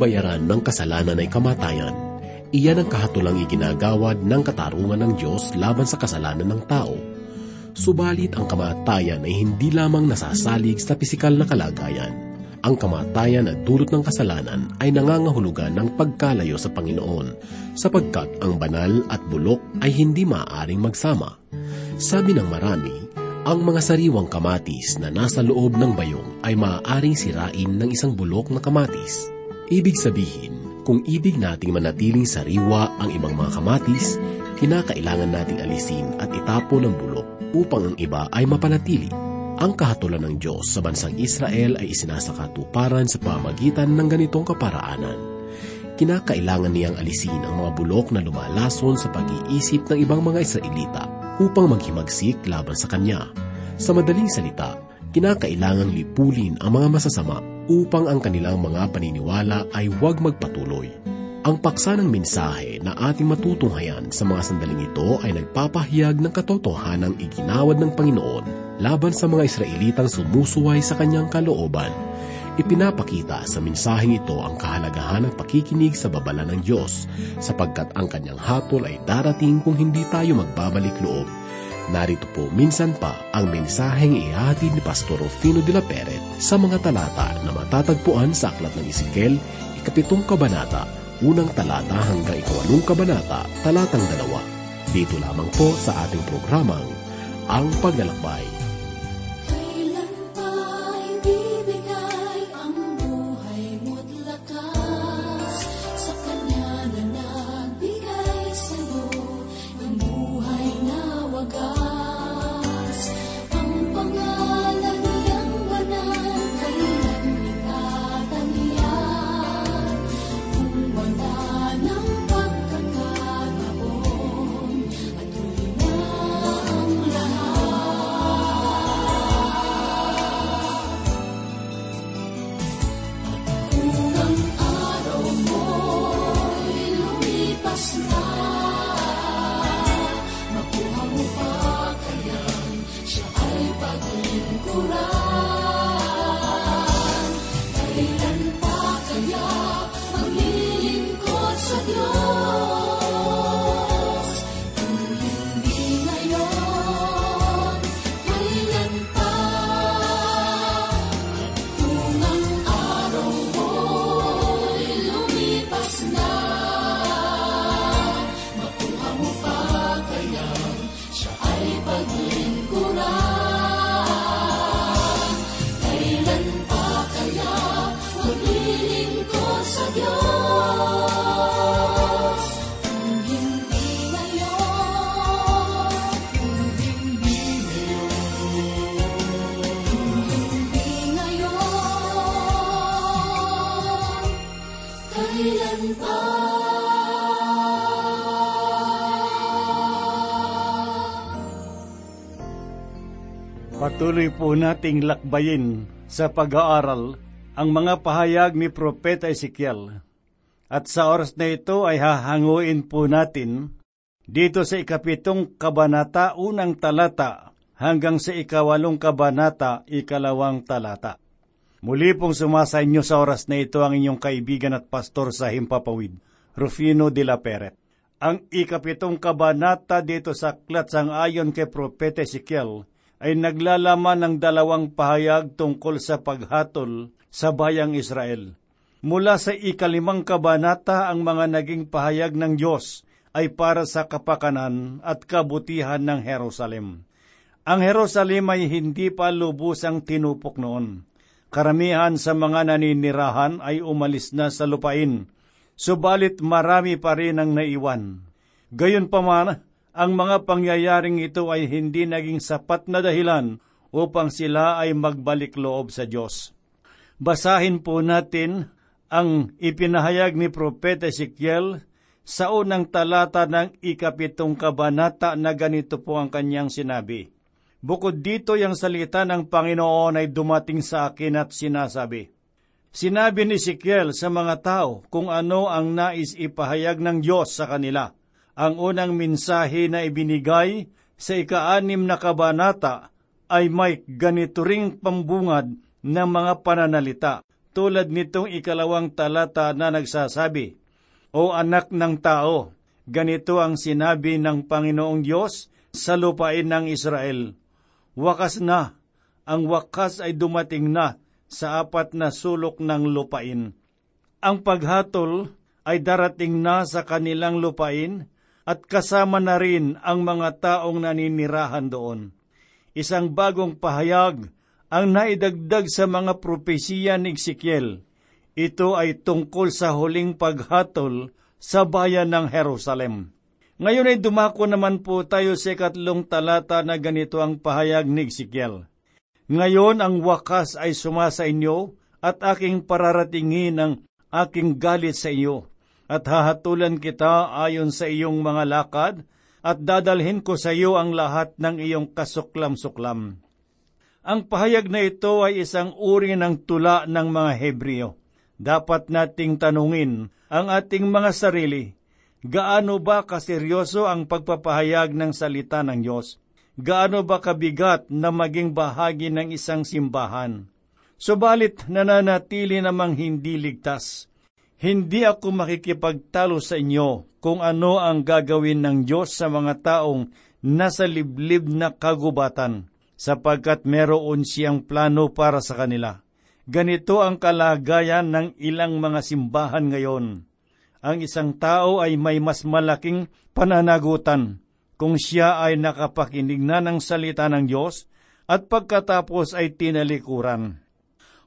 kabayaran ng kasalanan ay kamatayan. Iyan ang kahatulang iginagawad ng katarungan ng Diyos laban sa kasalanan ng tao. Subalit ang kamatayan ay hindi lamang nasasalig sa pisikal na kalagayan. Ang kamatayan at dulot ng kasalanan ay nangangahulugan ng pagkalayo sa Panginoon, sapagkat ang banal at bulok ay hindi maaaring magsama. Sabi ng marami, ang mga sariwang kamatis na nasa loob ng bayong ay maaaring sirain ng isang bulok na kamatis. Ibig sabihin, kung ibig nating manatiling sariwa ang ibang mga kamatis, kinakailangan nating alisin at itapon ang bulok upang ang iba ay mapanatili. Ang kahatulan ng Diyos sa bansang Israel ay isinasakatuparan sa pamagitan ng ganitong kaparaanan. Kinakailangan niyang alisin ang mga bulok na lumalason sa pag-iisip ng ibang mga Israelita upang maghimagsik laban sa Kanya. Sa madaling salita, kinakailangang lipulin ang mga masasama upang ang kanilang mga paniniwala ay huwag magpatuloy. Ang paksa ng mensahe na ating matutunghayan sa mga sandaling ito ay nagpapahayag ng katotohanang iginawad ng Panginoon laban sa mga Israelitang sumusuway sa kanyang kalooban. Ipinapakita sa mensaheng ito ang kahalagahan ng pakikinig sa babala ng Diyos sapagkat ang kanyang hatol ay darating kung hindi tayo magbabalik loob Narito po minsan pa ang mensaheng ihatid ni Pastor Rufino de la Peret sa mga talata na matatagpuan sa Aklat ng Isikel, ikapitong kabanata, unang talata hanggang ikawalong kabanata, talatang dalawa. Dito lamang po sa ating programang Ang Paglalakbay Patuloy po nating lakbayin sa pag-aaral ang mga pahayag ni Propeta Ezekiel. At sa oras na ito ay hahanguin po natin dito sa ikapitong kabanata unang talata hanggang sa ikawalong kabanata ikalawang talata. Muli pong sumasa inyo sa oras na ito ang inyong kaibigan at pastor sa Himpapawid, Rufino de la Peret. Ang ikapitong kabanata dito sa aklat sang ayon kay Propeta Ezekiel ay naglalaman ng dalawang pahayag tungkol sa paghatol sa bayang Israel. Mula sa ikalimang kabanata ang mga naging pahayag ng Diyos ay para sa kapakanan at kabutihan ng Jerusalem. Ang Jerusalem ay hindi pa lubusang tinupok noon. Karamihan sa mga naninirahan ay umalis na sa lupain, subalit marami pa rin ang naiwan. Gayon pa man, ang mga pangyayaring ito ay hindi naging sapat na dahilan upang sila ay magbalik loob sa Diyos. Basahin po natin ang ipinahayag ni Propeta Ezekiel sa unang talata ng ikapitong kabanata na ganito po ang kanyang sinabi. Bukod dito, yung salita ng Panginoon ay dumating sa akin at sinasabi, Sinabi ni Ezekiel sa mga tao kung ano ang nais ipahayag ng Diyos sa kanila – ang unang mensahe na ibinigay sa ikaanim na kabanata ay may ganito ring pambungad ng mga pananalita tulad nitong ikalawang talata na nagsasabi, O anak ng tao, ganito ang sinabi ng Panginoong Diyos sa lupain ng Israel. Wakas na, ang wakas ay dumating na sa apat na sulok ng lupain. Ang paghatol ay darating na sa kanilang lupain at kasama na rin ang mga taong naninirahan doon. Isang bagong pahayag ang naidagdag sa mga propesiya ni Ezekiel. Ito ay tungkol sa huling paghatol sa bayan ng Jerusalem. Ngayon ay dumako naman po tayo sa ikatlong talata na ganito ang pahayag ni Ezekiel. Ngayon ang wakas ay sumasa inyo at aking pararatingin ang aking galit sa iyo at hahatulan kita ayon sa iyong mga lakad at dadalhin ko sa iyo ang lahat ng iyong kasuklam-suklam. Ang pahayag na ito ay isang uri ng tula ng mga Hebreo. Dapat nating tanungin ang ating mga sarili, gaano ba kaseryoso ang pagpapahayag ng salita ng Diyos? Gaano ba kabigat na maging bahagi ng isang simbahan? Subalit nananatili namang hindi ligtas. Hindi ako makikipagtalo sa inyo kung ano ang gagawin ng Diyos sa mga taong nasa liblib na kagubatan sapagkat meron siyang plano para sa kanila. Ganito ang kalagayan ng ilang mga simbahan ngayon. Ang isang tao ay may mas malaking pananagutan kung siya ay nakapakinig na ng salita ng Diyos at pagkatapos ay tinalikuran.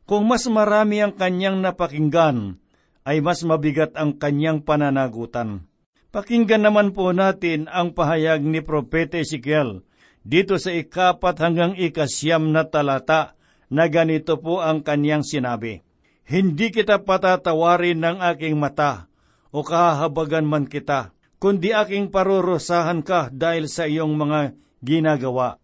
Kung mas marami ang kanyang napakinggan, ay mas mabigat ang kanyang pananagutan. Pakinggan naman po natin ang pahayag ni Propete Ezekiel dito sa ikapat hanggang ikasyam na talata na ganito po ang kanyang sinabi. Hindi kita patatawarin ng aking mata o kahahabagan man kita, kundi aking parurusahan ka dahil sa iyong mga ginagawa.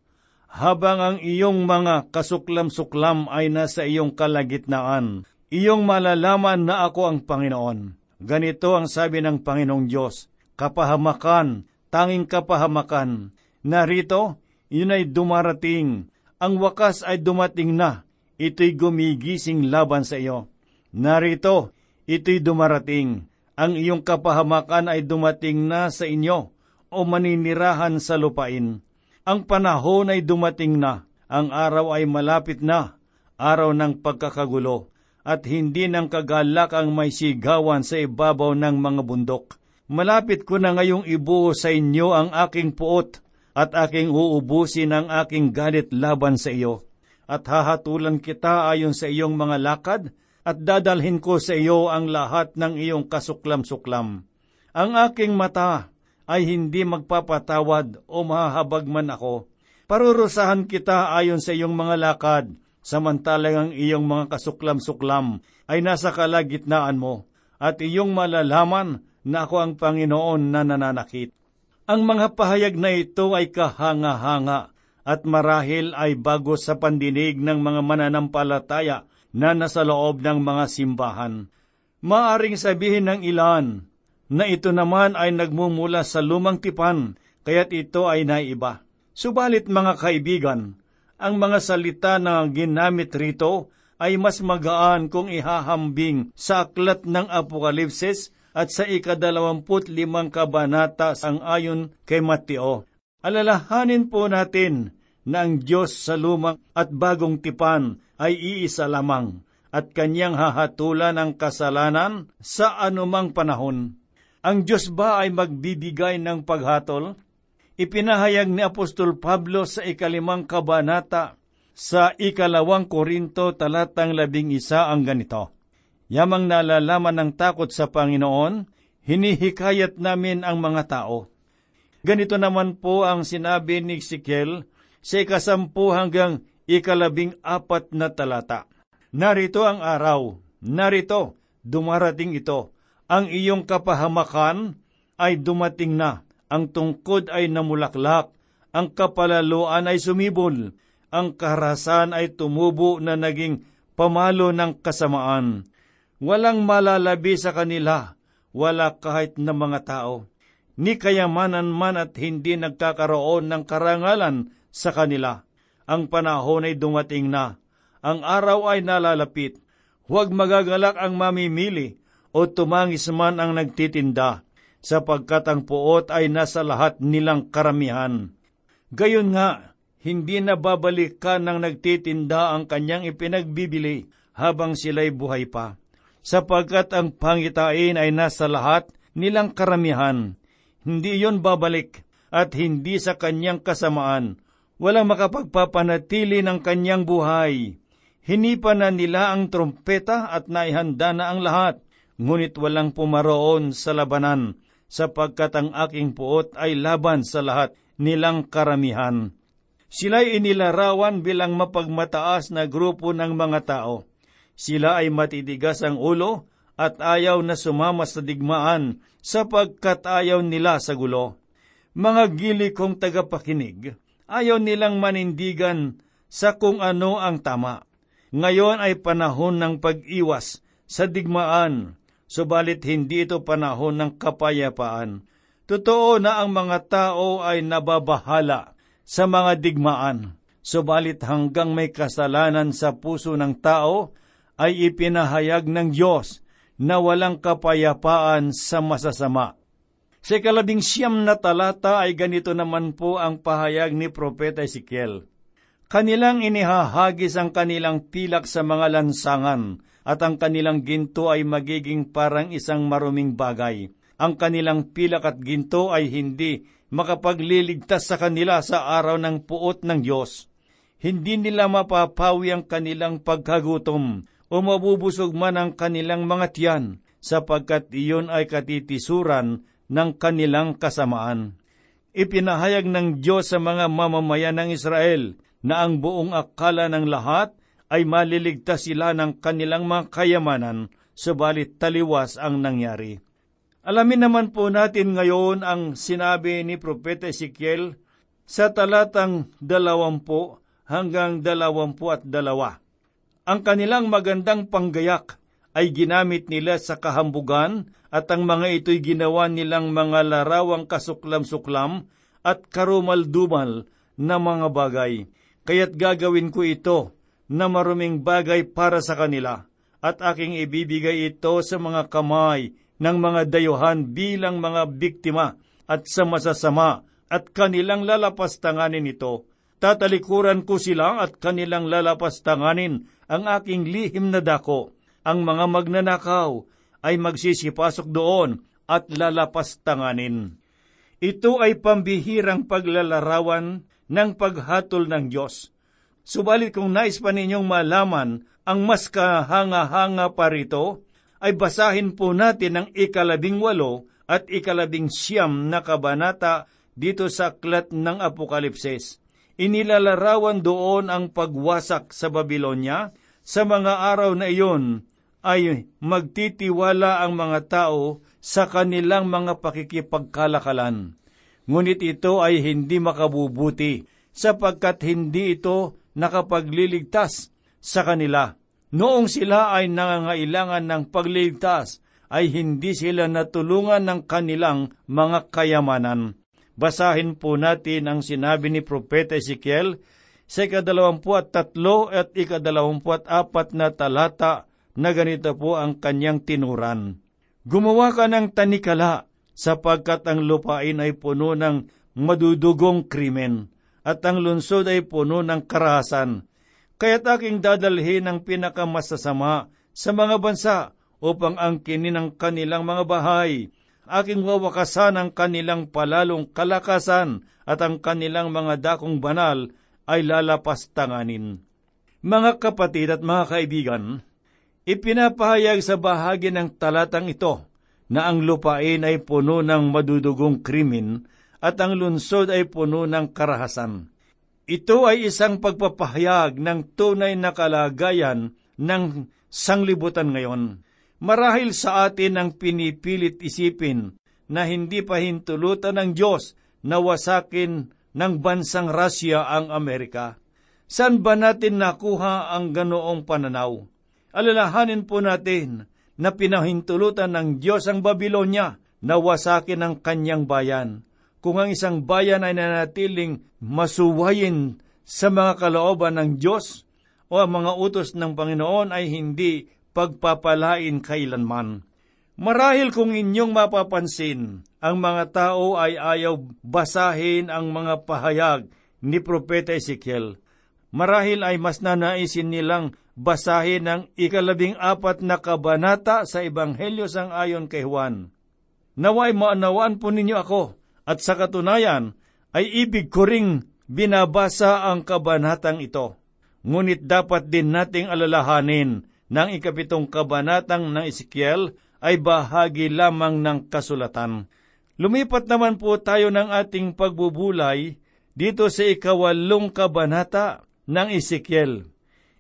Habang ang iyong mga kasuklam-suklam ay nasa iyong kalagitnaan, iyong malalaman na ako ang Panginoon. Ganito ang sabi ng Panginoong Diyos, kapahamakan, tanging kapahamakan. Narito, yun ay dumarating. Ang wakas ay dumating na. Ito'y gumigising laban sa iyo. Narito, ito'y dumarating. Ang iyong kapahamakan ay dumating na sa inyo o maninirahan sa lupain. Ang panahon ay dumating na. Ang araw ay malapit na. Araw ng pagkakagulo. At hindi ng kagalak ang may sigawan sa ibabaw ng mga bundok. Malapit ko na ngayong ibuo sa inyo ang aking puot at aking uubusin ang aking galit laban sa iyo. At hahatulan kita ayon sa iyong mga lakad, at dadalhin ko sa iyo ang lahat ng iyong kasuklam-suklam. Ang aking mata ay hindi magpapatawad o mahahabag man ako. Parurusahan kita ayon sa iyong mga lakad, samantalang ang iyong mga kasuklam-suklam ay nasa kalagitnaan mo, at iyong malalaman na ako ang Panginoon na nananakit. Ang mga pahayag na ito ay kahanga-hanga at marahil ay bago sa pandinig ng mga mananampalataya na nasa loob ng mga simbahan. Maaring sabihin ng ilan na ito naman ay nagmumula sa lumang tipan, kaya't ito ay naiba. Subalit mga kaibigan, ang mga salita na ginamit rito ay mas magaan kung ihahambing sa aklat ng Apokalipsis at sa ikadalawamput limang kabanata sang ayon kay Mateo. Alalahanin po natin na ang Diyos sa lumang at bagong tipan ay iisa lamang at kanyang hahatulan ang kasalanan sa anumang panahon. Ang Diyos ba ay magbibigay ng paghatol? Ipinahayag ni Apostol Pablo sa ikalimang kabanata sa ikalawang Korinto talatang labing isa ang ganito. Yamang nalalaman ng takot sa Panginoon, hinihikayat namin ang mga tao. Ganito naman po ang sinabi ni Ezekiel sa ikasampu hanggang ikalabing apat na talata. Narito ang araw, narito, dumarating ito. Ang iyong kapahamakan ay dumating na, ang tungkod ay namulaklak, ang kapalaluan ay sumibol, ang karasan ay tumubo na naging pamalo ng kasamaan Walang malalabi sa kanila, wala kahit na mga tao. Ni kayamanan man at hindi nagkakaroon ng karangalan sa kanila. Ang panahon ay dumating na. Ang araw ay nalalapit. Huwag magagalak ang mamimili o tumangis man ang nagtitinda, sapagkat ang puot ay nasa lahat nilang karamihan. Gayon nga, hindi na babalikan ng nagtitinda ang kanyang ipinagbibili habang sila'y buhay pa, sapagkat ang pangitain ay nasa lahat nilang karamihan. Hindi yon babalik at hindi sa kanyang kasamaan. Walang makapagpapanatili ng kanyang buhay. Hinipa na nila ang trompeta at naihanda na ang lahat, ngunit walang pumaroon sa labanan, sapagkat ang aking puot ay laban sa lahat nilang karamihan. Sila'y inilarawan bilang mapagmataas na grupo ng mga tao. Sila ay matitigas ang ulo at ayaw na sumama sa digmaan sapagkat ayaw nila sa gulo. Mga gili kong tagapakinig, ayaw nilang manindigan sa kung ano ang tama. Ngayon ay panahon ng pag-iwas sa digmaan, subalit hindi ito panahon ng kapayapaan. Totoo na ang mga tao ay nababahala sa mga digmaan, subalit hanggang may kasalanan sa puso ng tao, ay ipinahayag ng Diyos na walang kapayapaan sa masasama. Sa ikalabing siyam na talata ay ganito naman po ang pahayag ni Propeta Ezekiel. Kanilang inihahagis ang kanilang pilak sa mga lansangan, at ang kanilang ginto ay magiging parang isang maruming bagay. Ang kanilang pilak at ginto ay hindi makapagliligtas sa kanila sa araw ng puot ng Diyos. Hindi nila mapapawi ang kanilang pagkagutom o mabubusog man ang kanilang mga tiyan, sapagkat iyon ay katitisuran ng kanilang kasamaan. Ipinahayag ng Diyos sa mga mamamayan ng Israel na ang buong akala ng lahat ay maliligtas sila ng kanilang mga kayamanan, subalit taliwas ang nangyari. Alamin naman po natin ngayon ang sinabi ni Propeta Ezekiel sa talatang dalawampu hanggang dalawampu at dalawa. Ang kanilang magandang panggayak ay ginamit nila sa kahambugan at ang mga ito'y ginawa nilang mga larawang kasuklam-suklam at karumal-dumal na mga bagay kaya't gagawin ko ito na maruming bagay para sa kanila, at aking ibibigay ito sa mga kamay ng mga dayuhan bilang mga biktima at sa masasama, at kanilang lalapastanganin ito. Tatalikuran ko sila at kanilang lalapastanganin ang aking lihim na dako. Ang mga magnanakaw ay magsisipasok doon at lalapastanganin. Ito ay pambihirang paglalarawan ng paghatol ng Diyos. Subalit kung nais pa ninyong malaman ang mas kahanga-hanga pa rito, ay basahin po natin ang ikalabing walo at ikalabing siyam na kabanata dito sa aklat ng Apokalipsis. Inilalarawan doon ang pagwasak sa Babylonia. Sa mga araw na iyon ay magtitiwala ang mga tao sa kanilang mga pakikipagkalakalan ngunit ito ay hindi makabubuti sapagkat hindi ito nakapagliligtas sa kanila. Noong sila ay nangangailangan ng pagliligtas, ay hindi sila natulungan ng kanilang mga kayamanan. Basahin po natin ang sinabi ni Propeta Ezekiel sa ikadalawampu at tatlo at ikadalawampu at apat na talata na ganito po ang kanyang tinuran. Gumawa ka ng tanikala sapagkat ang lupain ay puno ng madudugong krimen at ang lungsod ay puno ng karahasan. Kaya't aking dadalhin ang pinakamasasama sa mga bansa upang angkinin ang kanilang mga bahay. Aking wawakasan ang kanilang palalong kalakasan at ang kanilang mga dakong banal ay lalapastanganin. Mga kapatid at mga kaibigan, ipinapahayag sa bahagi ng talatang ito na ang lupain ay puno ng madudugong krimen at ang lunsod ay puno ng karahasan. Ito ay isang pagpapahayag ng tunay na kalagayan ng sanglibutan ngayon. Marahil sa atin ang pinipilit isipin na hindi pa hintulutan ng Diyos na wasakin ng bansang Russia ang Amerika. Saan ba natin nakuha ang ganoong pananaw? Alalahanin po natin na pinahintulutan ng Diyos ang Babylonia na wasakin ang kanyang bayan. Kung ang isang bayan ay nanatiling masuwayin sa mga kalooban ng Diyos o ang mga utos ng Panginoon ay hindi pagpapalain kailanman. Marahil kung inyong mapapansin, ang mga tao ay ayaw basahin ang mga pahayag ni Propeta Ezekiel. Marahil ay mas nanaisin nilang basahin ang ikalabing apat na kabanata sa Ebanghelyo sang ayon kay Juan. Naway maanawaan po ninyo ako, at sa katunayan ay ibig ko ring binabasa ang kabanatang ito. Ngunit dapat din nating alalahanin ng ikapitong kabanatang ng Ezekiel ay bahagi lamang ng kasulatan. Lumipat naman po tayo ng ating pagbubulay dito sa ikawalong kabanata ng Ezekiel.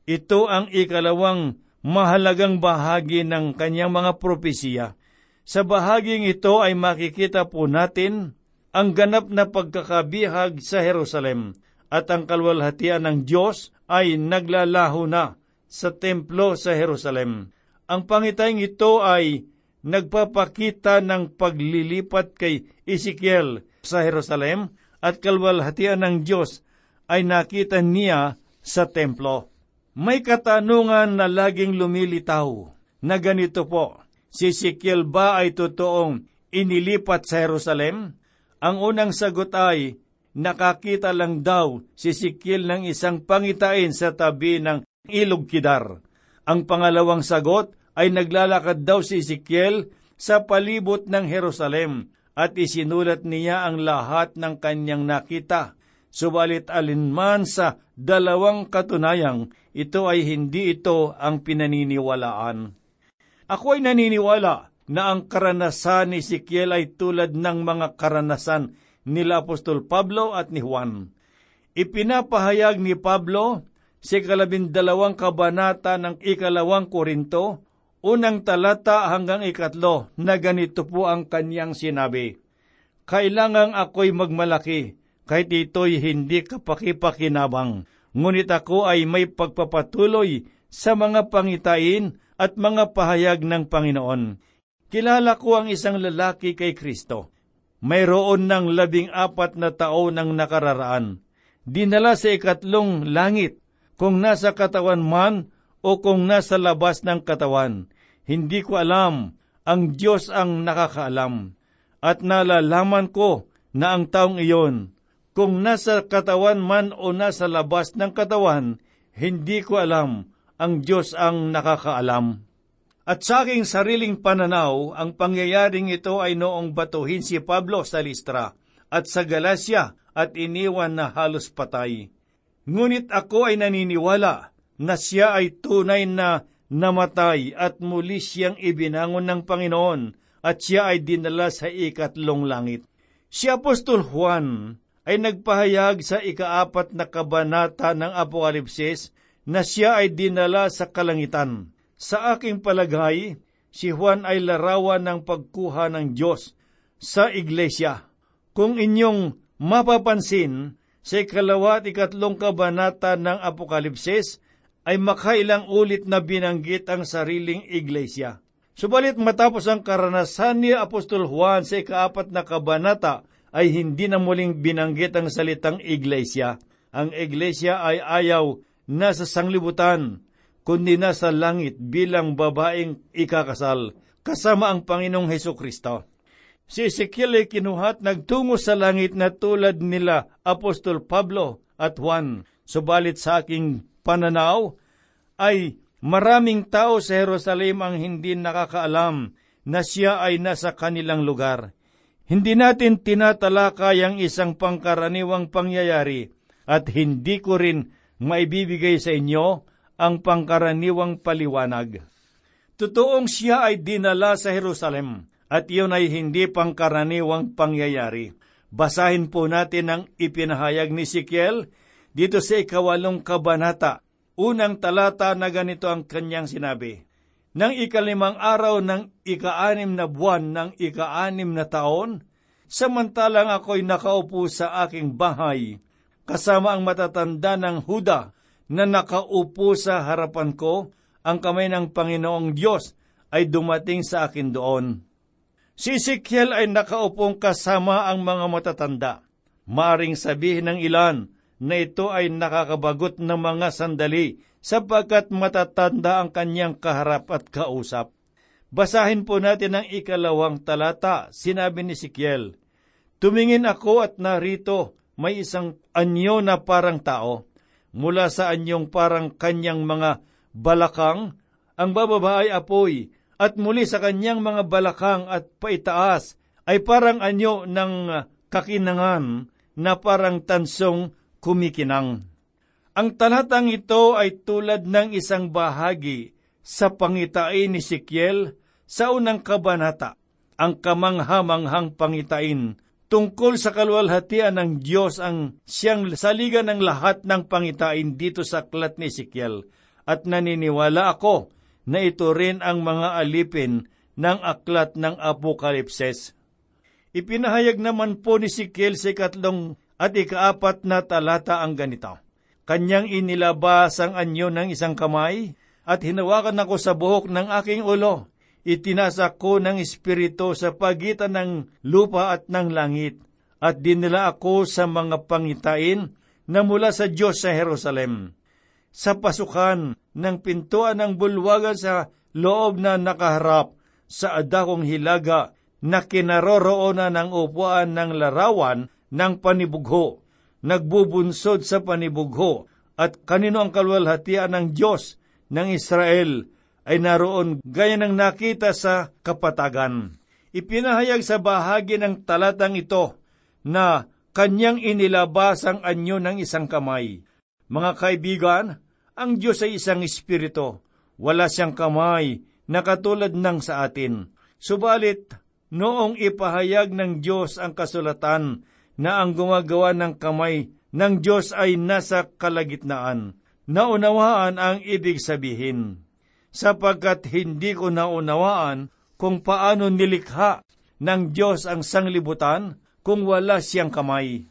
Ito ang ikalawang mahalagang bahagi ng kanyang mga propesiya. Sa bahaging ito ay makikita po natin ang ganap na pagkakabihag sa Jerusalem at ang kalwalhatian ng Diyos ay naglalaho na sa templo sa Jerusalem. Ang pangitayng ito ay nagpapakita ng paglilipat kay Ezekiel sa Jerusalem at kalwalhatian ng Diyos ay nakita niya sa templo. May katanungan na laging lumilitaw na ganito po, si Ezekiel ba ay totoong inilipat sa Jerusalem? Ang unang sagot ay, nakakita lang daw si Ezekiel ng isang pangitain sa tabi ng ilog Kidar. Ang pangalawang sagot ay naglalakad daw si Ezekiel sa palibot ng Jerusalem at isinulat niya ang lahat ng kanyang nakita. Subalit alinman sa dalawang katunayang, ito ay hindi ito ang pinaniniwalaan. Ako ay naniniwala na ang karanasan ni Ezekiel ay tulad ng mga karanasan nila Apostol Pablo at ni Juan. Ipinapahayag ni Pablo sa kalabindalawang kabanata ng ikalawang Korinto, unang talata hanggang ikatlo na ganito po ang kanyang sinabi. Kailangang ako'y magmalaki, kahit ito'y hindi kapakipakinabang, ngunit ako ay may pagpapatuloy sa mga pangitain at mga pahayag ng Panginoon. Kilala ko ang isang lalaki kay Kristo. Mayroon ng labing apat na taon ng nakararaan. Dinala sa ikatlong langit kung nasa katawan man o kung nasa labas ng katawan. Hindi ko alam, ang Diyos ang nakakaalam. At nalalaman ko na ang taong iyon, kung nasa katawan man o nasa labas ng katawan, hindi ko alam, ang Diyos ang nakakaalam. At sa aking sariling pananaw, ang pangyayaring ito ay noong batuhin si Pablo sa Listra at sa Galacia at iniwan na halos patay. Ngunit ako ay naniniwala na siya ay tunay na namatay at muli siyang ibinangon ng Panginoon at siya ay dinala sa ikatlong langit. Si Apostol Juan ay nagpahayag sa ikaapat na kabanata ng Apokalipsis na siya ay dinala sa kalangitan. Sa aking palagay, si Juan ay larawan ng pagkuha ng Diyos sa iglesia. Kung inyong mapapansin, sa ikalawa at ikatlong kabanata ng Apokalipsis ay makailang ulit na binanggit ang sariling iglesia. Subalit matapos ang karanasan ni Apostol Juan sa ikaapat na kabanata ay hindi na muling binanggit ang salitang iglesia. Ang iglesia ay ayaw na sa sanglibutan, kundi nasa langit bilang babaeng ikakasal, kasama ang Panginoong Heso Kristo. Si Ezekiel ay kinuhat nagtungo sa langit na tulad nila Apostol Pablo at Juan. Subalit sa aking pananaw ay maraming tao sa Jerusalem ang hindi nakakaalam na siya ay nasa kanilang lugar. Hindi natin tinatalakay ang isang pangkaraniwang pangyayari at hindi ko rin maibibigay sa inyo ang pangkaraniwang paliwanag. Totoong siya ay dinala sa Jerusalem at iyon ay hindi pangkaraniwang pangyayari. Basahin po natin ang ipinahayag ni Sikiel dito sa ikawalong kabanata. Unang talata na ganito ang kanyang sinabi. Nang ikalimang araw ng ikaanim na buwan ng ikaanim na taon, samantalang ako'y nakaupo sa aking bahay, kasama ang matatanda ng Huda na nakaupo sa harapan ko, ang kamay ng Panginoong Diyos ay dumating sa akin doon. Si Ezekiel ay nakaupong kasama ang mga matatanda. Maring sabihin ng ilan na ito ay nakakabagot ng mga sandali sapagkat matatanda ang kanyang kaharap at kausap. Basahin po natin ang ikalawang talata. Sinabi ni Sikiel, Tumingin ako at narito may isang anyo na parang tao. Mula sa anyong parang kanyang mga balakang, ang bababa ay apoy, at muli sa kanyang mga balakang at paitaas ay parang anyo ng kakinangan na parang tansong kumikinang. Ang talatang ito ay tulad ng isang bahagi sa pangitain ni Sikiel sa unang kabanata, ang kamanghamanghang pangitain tungkol sa kalwalhatian ng Diyos ang siyang saligan ng lahat ng pangitain dito sa aklat ni Sikiel at naniniwala ako na ito rin ang mga alipin ng aklat ng Apokalipses. Ipinahayag naman po ni Sikiel sa ikatlong at ikaapat na talata ang ganito. Kanyang inilabas ang anyo ng isang kamay at hinawakan ako sa buhok ng aking ulo. Itinasak ko ng espiritu sa pagitan ng lupa at ng langit at dinila ako sa mga pangitain na mula sa Diyos sa Jerusalem. Sa pasukan ng pintuan ng bulwagan sa loob na nakaharap sa adakong hilaga na kinaroroonan ng upuan ng larawan ng panibugho nagbubunsod sa panibugho at kanino ang kalwalhatian ng Diyos ng Israel ay naroon gaya ng nakita sa kapatagan. Ipinahayag sa bahagi ng talatang ito na kanyang inilabas ang anyo ng isang kamay. Mga kaibigan, ang Diyos ay isang espiritu. Wala siyang kamay na katulad ng sa atin. Subalit, noong ipahayag ng Diyos ang kasulatan na ang gumagawa ng kamay ng Diyos ay nasa kalagitnaan. Naunawaan ang ibig sabihin, sapagkat hindi ko naunawaan kung paano nilikha ng Diyos ang sanglibutan kung wala siyang kamay.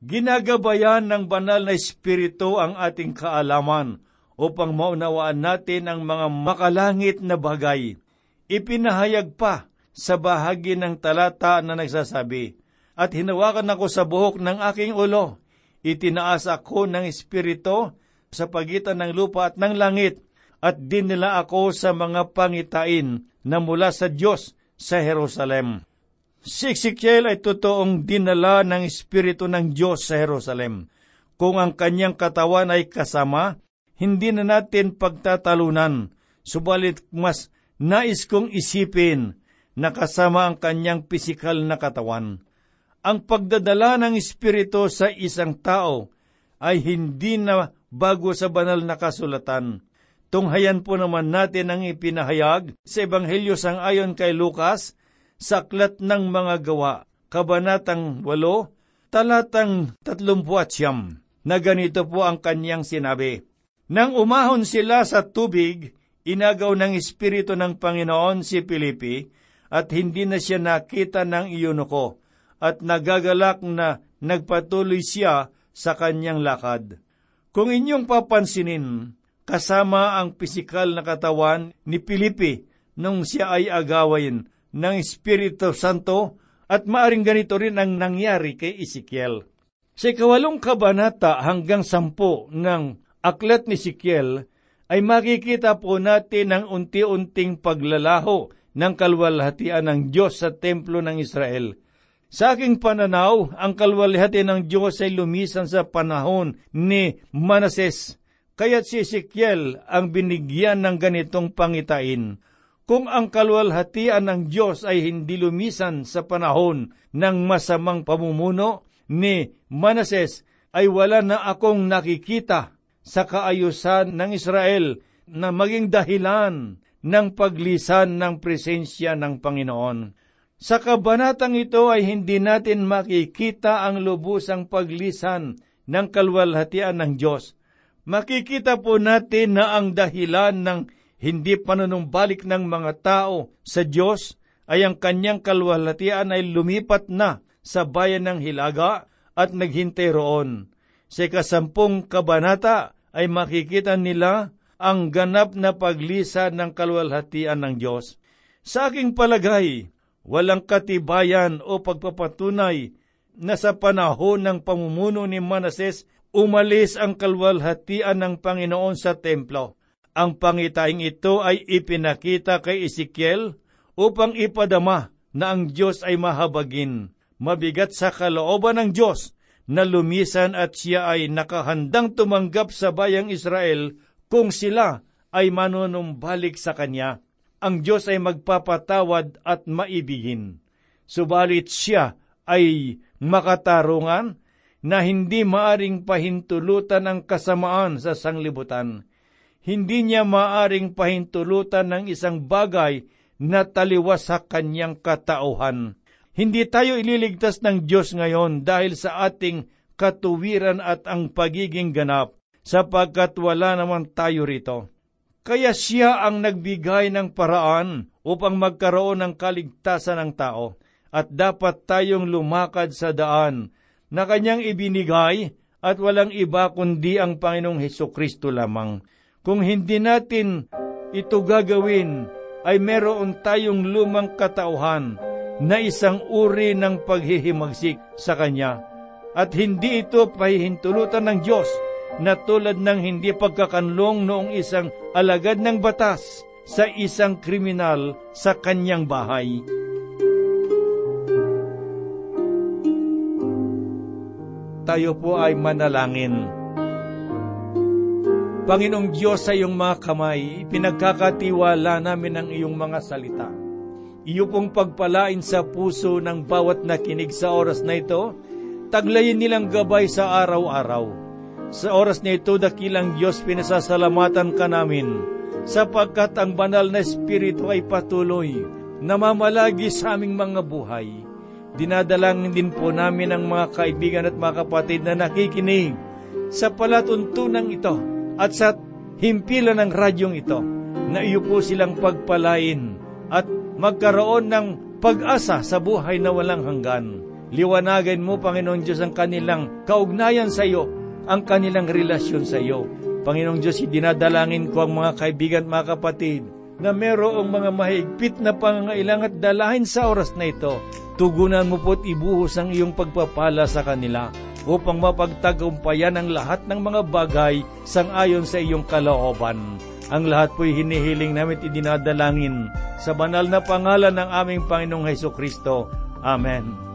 Ginagabayan ng banal na espiritu ang ating kaalaman upang maunawaan natin ang mga makalangit na bagay. Ipinahayag pa sa bahagi ng talata na nagsasabi, at hinawakan ako sa buhok ng aking ulo. Itinaas ako ng espiritu sa pagitan ng lupa at ng langit, at dinila ako sa mga pangitain na mula sa Diyos sa Jerusalem. Si Ezekiel ay totoong dinala ng Espiritu ng Diyos sa Jerusalem. Kung ang kanyang katawan ay kasama, hindi na natin pagtatalunan, subalit mas nais kong isipin na kasama ang kanyang pisikal na katawan ang pagdadala ng Espiritu sa isang tao ay hindi na bago sa banal na kasulatan. Tunghayan po naman natin ang ipinahayag sa Ebanghelyo sang ayon kay Lucas sa Aklat ng Mga Gawa, Kabanatang 8, talatang 30 na ganito po ang kanyang sinabi. Nang umahon sila sa tubig, inagaw ng Espiritu ng Panginoon si Pilipi at hindi na siya nakita ng iyunuko at nagagalak na nagpatuloy siya sa kanyang lakad. Kung inyong papansinin, kasama ang pisikal na katawan ni Pilipi nung siya ay agawain ng Espiritu Santo at maaring ganito rin ang nangyari kay Ezekiel. Sa kawalong kabanata hanggang sampu ng aklat ni Ezekiel ay makikita po natin ang unti-unting paglalaho ng kalwalhatian ng Diyos sa templo ng Israel – sa aking pananaw, ang kalwalhati ng Diyos ay lumisan sa panahon ni Manases, kaya't si Ezekiel ang binigyan ng ganitong pangitain. Kung ang kalwalhatian ng Diyos ay hindi lumisan sa panahon ng masamang pamumuno ni Manases, ay wala na akong nakikita sa kaayusan ng Israel na maging dahilan ng paglisan ng presensya ng Panginoon. Sa kabanatang ito ay hindi natin makikita ang lubusang paglisan ng kalwalhatian ng Diyos. Makikita po natin na ang dahilan ng hindi panunumbalik ng mga tao sa Diyos ay ang kanyang kalwalhatian ay lumipat na sa bayan ng Hilaga at naghintay roon. Sa kasampung kabanata ay makikita nila ang ganap na paglisan ng kalwalhatian ng Diyos. Sa aking palagay, walang katibayan o pagpapatunay na sa panahon ng pamumuno ni Manases umalis ang kalwalhatian ng Panginoon sa templo. Ang pangitaing ito ay ipinakita kay Ezekiel upang ipadama na ang Diyos ay mahabagin, mabigat sa kalooban ng Diyos na lumisan at siya ay nakahandang tumanggap sa bayang Israel kung sila ay manunumbalik sa Kanya. Ang Diyos ay magpapatawad at maibigin. Subalit siya ay makatarungan na hindi maaring pahintulutan ang kasamaan sa sanglibutan. Hindi niya maaring pahintulutan ng isang bagay na taliwas sa kanyang katauhan. Hindi tayo ililigtas ng Diyos ngayon dahil sa ating katuwiran at ang pagiging ganap, sapagkat wala naman tayo rito. Kaya siya ang nagbigay ng paraan upang magkaroon ng kaligtasan ng tao, at dapat tayong lumakad sa daan na kanyang ibinigay at walang iba kundi ang Panginoong Heso Kristo lamang. Kung hindi natin ito gagawin, ay meron tayong lumang katauhan na isang uri ng paghihimagsik sa Kanya. At hindi ito pahihintulutan ng Diyos na tulad ng hindi pagkakanlong noong isang alagad ng batas sa isang kriminal sa kanyang bahay. tayo po ay manalangin. Panginoong Diyos sa iyong mga kamay, pinagkakatiwala namin ang iyong mga salita. Iyo pong pagpalain sa puso ng bawat nakinig sa oras na ito, taglayin nilang gabay sa araw-araw. Sa oras na ito, dakilang Diyos, pinasasalamatan ka namin, sapagkat ang banal na Espiritu ay patuloy, namamalagi sa aming mga buhay Dinadalangin din po namin ang mga kaibigan at mga kapatid na nakikinig sa palatuntunan ito at sa himpilan ng radyong ito na iyo po silang pagpalain at magkaroon ng pag-asa sa buhay na walang hanggan. Liwanagan mo, Panginoong Diyos, ang kanilang kaugnayan sa iyo, ang kanilang relasyon sa iyo. Panginoong Diyos, dinadalangin ko ang mga kaibigan at mga kapatid na merong mga mahigpit na pangangailangan at dalahin sa oras na ito. Tugunan mo po't ibuhos ang iyong pagpapala sa kanila upang mapagtagumpayan ang lahat ng mga bagay sang-ayon sa iyong kalooban. Ang lahat po'y hinihiling namin idinadalangin sa banal na pangalan ng aming Panginoong Heso Kristo. Amen.